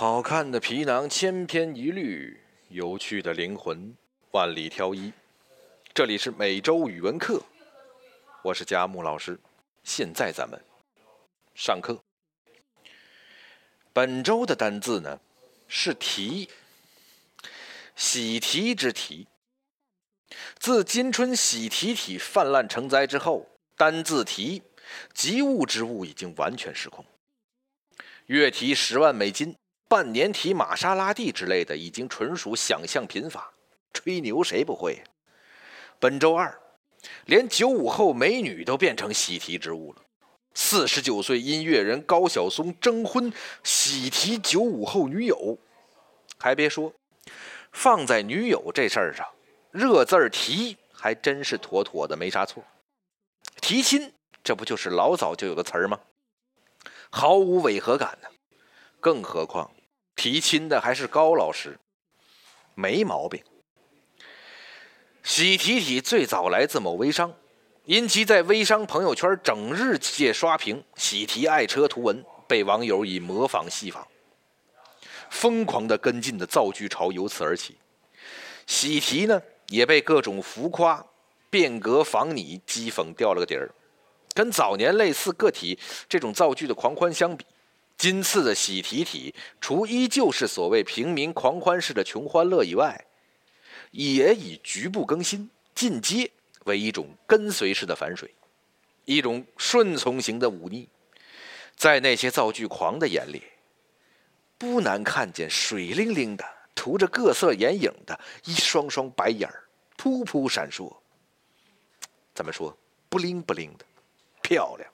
好看的皮囊千篇一律，有趣的灵魂万里挑一。这里是每周语文课，我是佳木老师。现在咱们上课。本周的单字呢是“题”，喜提之题。自今春喜提体泛滥成灾之后，单字“题”及物之物已经完全失控。月提十万美金，半年提玛莎拉蒂之类的，已经纯属想象贫乏。吹牛谁不会？本周二，连九五后美女都变成喜提之物了。四十九岁音乐人高晓松征婚，喜提九五后女友。还别说，放在女友这事儿上，热字儿提还真是妥妥的，没啥错。提亲，这不就是老早就有个词儿吗？毫无违和感呢，更何况提亲的还是高老师，没毛病。喜提体最早来自某微商，因其在微商朋友圈整日借刷屏“喜提爱车”图文，被网友以模仿戏仿，疯狂的跟进的造句潮由此而起。喜提呢，也被各种浮夸、变革仿拟讥讽掉了个底儿。跟早年类似个体这种造句的狂欢相比，今次的喜提体除依旧是所谓平民狂欢式的穷欢乐以外，也以局部更新、进阶为一种跟随式的反水，一种顺从型的忤逆。在那些造句狂的眼里，不难看见水灵灵的、涂着各色眼影的一双双白眼儿，噗噗闪烁。怎么说？不灵不灵的。漂亮。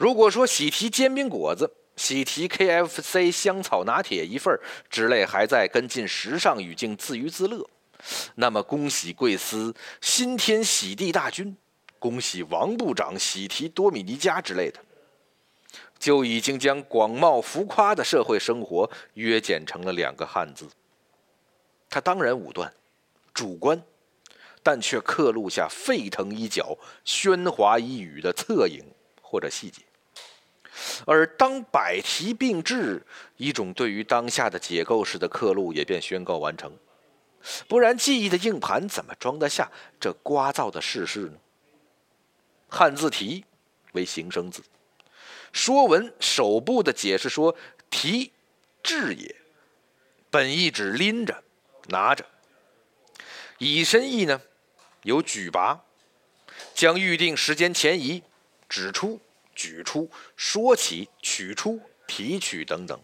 如果说喜提煎饼果子、喜提 KFC 香草拿铁一份之类还在跟进时尚语境自娱自乐，那么恭喜贵司新添喜地大军，恭喜王部长喜提多米尼加之类的，就已经将广袤浮夸的社会生活约简成了两个汉字。他当然武断、主观。但却刻录下沸腾一角、喧哗一语的侧影或者细节，而当百题并置，一种对于当下的解构式的刻录也便宣告完成。不然，记忆的硬盘怎么装得下这聒噪的世事呢？汉字题为形声字，《说文》首部的解释说：“提，掷也。”本意指拎着、拿着。以身意呢？有举拔，将预定时间前移、指出、举出、说起、取出、提取等等。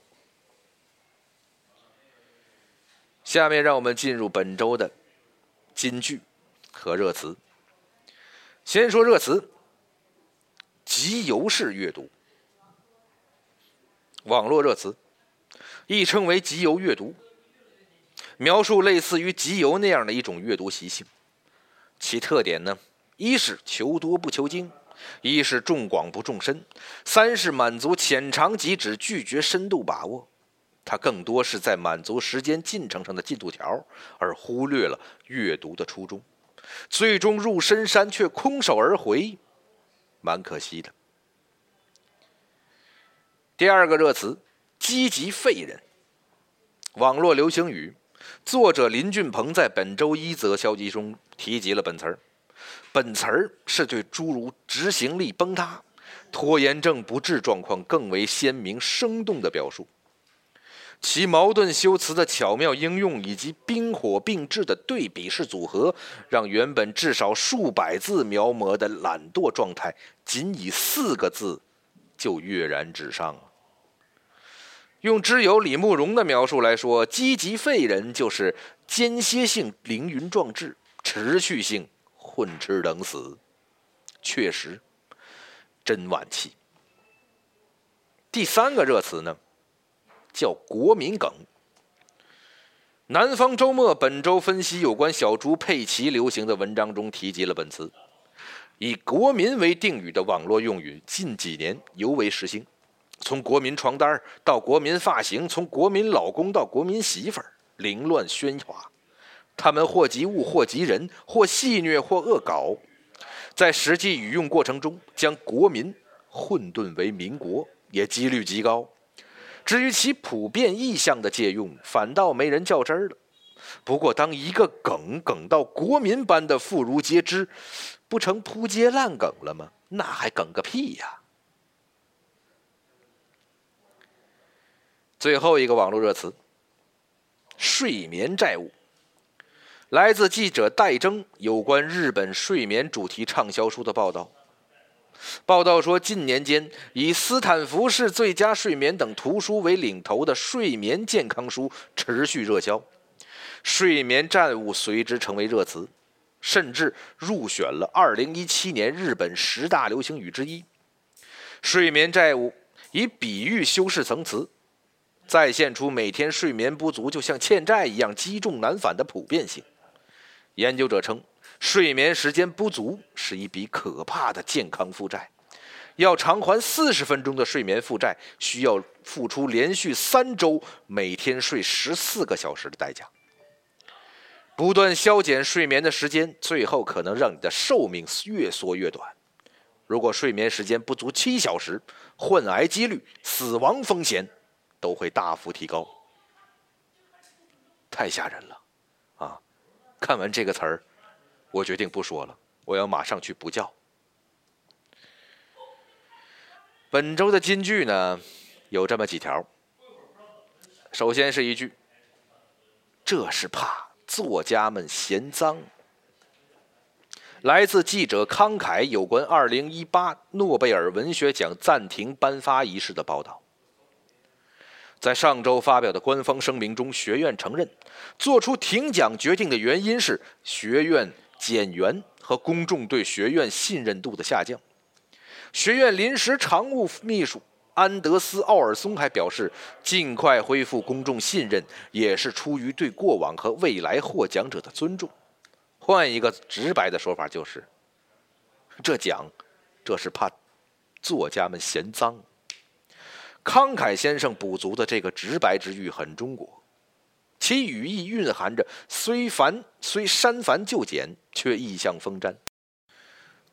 下面让我们进入本周的金句和热词。先说热词，集邮式阅读。网络热词，亦称为集邮阅读，描述类似于集邮那样的一种阅读习性。其特点呢，一是求多不求精，一是重广不重深，三是满足浅尝即止，拒绝深度把握。它更多是在满足时间进程上的进度条，而忽略了阅读的初衷，最终入深山却空手而回，蛮可惜的。第二个热词，积极废人。网络流行语。作者林俊鹏在本周一则消息中提及了本词儿，本词儿是对诸如执行力崩塌、拖延症不治状况更为鲜明生动的表述。其矛盾修辞的巧妙应用以及冰火并置的对比式组合，让原本至少数百字描摹的懒惰状态，仅以四个字就跃然纸上。用知友李慕容的描述来说，积极废人就是间歇性凌云壮志，持续性混吃等死，确实真惋气。第三个热词呢，叫国民梗。南方周末本周分析有关小猪佩奇流行的文章中提及了本词，以“国民”为定语的网络用语近几年尤为时兴。从国民床单到国民发型，从国民老公到国民媳妇儿，凌乱喧哗。他们或及物，或及人，或戏谑，或恶搞。在实际语用过程中，将国民混沌为民国，也几率极高。至于其普遍意象的借用，反倒没人较真儿了。不过，当一个梗梗到国民般的妇孺皆知，不成扑街烂梗了吗？那还梗个屁呀！最后一个网络热词：睡眠债务。来自记者戴征有关日本睡眠主题畅销书的报道。报道说，近年间以斯坦福式最佳睡眠等图书为领头的睡眠健康书持续热销，睡眠债务随之成为热词，甚至入选了2017年日本十大流行语之一。睡眠债务以比喻修饰层词，再现出每天睡眠不足就像欠债一样积重难返的普遍性。研究者称。睡眠时间不足是一笔可怕的健康负债，要偿还四十分钟的睡眠负债，需要付出连续三周每天睡十四个小时的代价。不断削减睡眠的时间，最后可能让你的寿命越缩越短。如果睡眠时间不足七小时，患癌几率、死亡风险都会大幅提高。太吓人了啊！看完这个词儿。我决定不说了，我要马上去补觉。本周的金句呢，有这么几条。首先是一句：“这是怕作家们嫌脏。”来自记者康凯有关二零一八诺贝尔文学奖暂停颁发仪式的报道。在上周发表的官方声明中，学院承认做出停奖决定的原因是学院。减员和公众对学院信任度的下降。学院临时常务秘书安德斯·奥尔松还表示，尽快恢复公众信任也是出于对过往和未来获奖者的尊重。换一个直白的说法，就是这奖，这是怕作家们嫌脏。康凯先生补足的这个直白之喻很中国。其语意蕴含着虽繁虽删繁就简，却意象丰瞻。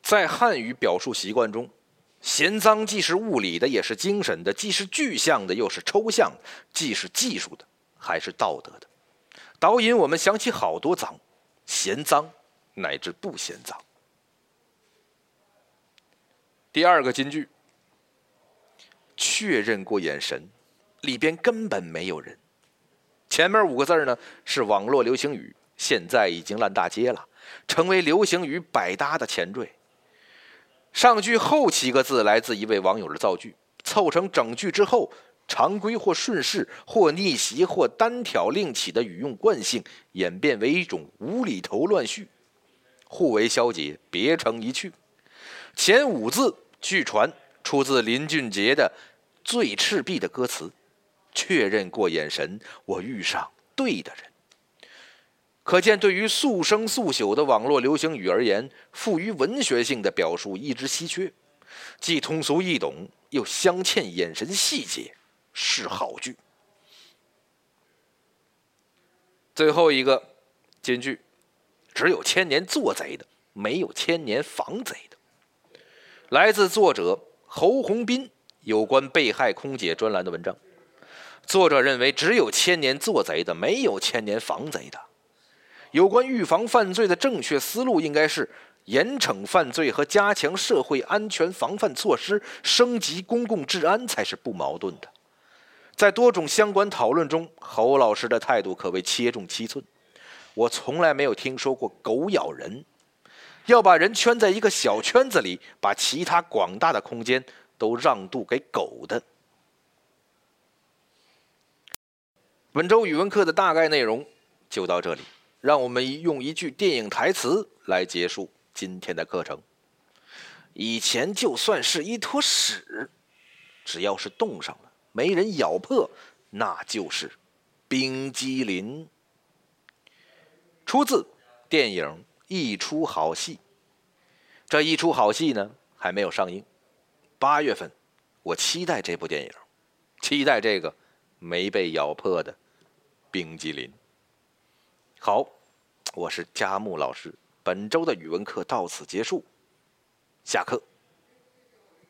在汉语表述习惯中，嫌脏既是物理的，也是精神的；既是具象的，又是抽象的；既是技术的，还是道德的。导引我们想起好多脏，嫌脏乃至不嫌脏。第二个金句，确认过眼神，里边根本没有人。前面五个字呢是网络流行语，现在已经烂大街了，成为流行语百搭的前缀。上句后七个字来自一位网友的造句，凑成整句之后，常规或顺势或逆袭或单挑另起的语用惯性演变为一种无厘头乱序，互为消解，别成一趣。前五字据传出自林俊杰的《醉赤壁》的歌词。确认过眼神，我遇上对的人。可见，对于速生速朽的网络流行语而言，富于文学性的表述一直稀缺，既通俗易懂，又镶嵌眼神细节，是好句。最后一个金句：只有千年做贼的，没有千年防贼的。来自作者侯洪斌有关被害空姐专栏的文章。作者认为，只有千年做贼的，没有千年防贼的。有关预防犯罪的正确思路，应该是严惩犯罪和加强社会安全防范措施，升级公共治安才是不矛盾的。在多种相关讨论中，侯老师的态度可谓切中七寸。我从来没有听说过“狗咬人”，要把人圈在一个小圈子里，把其他广大的空间都让渡给狗的。本周语文课的大概内容就到这里，让我们用一句电影台词来结束今天的课程。以前就算是一坨屎，只要是冻上了，没人咬破，那就是冰激凌。出自电影《一出好戏》，这一出好戏呢还没有上映，八月份我期待这部电影，期待这个没被咬破的。冰激凌。好，我是佳木老师。本周的语文课到此结束，下课。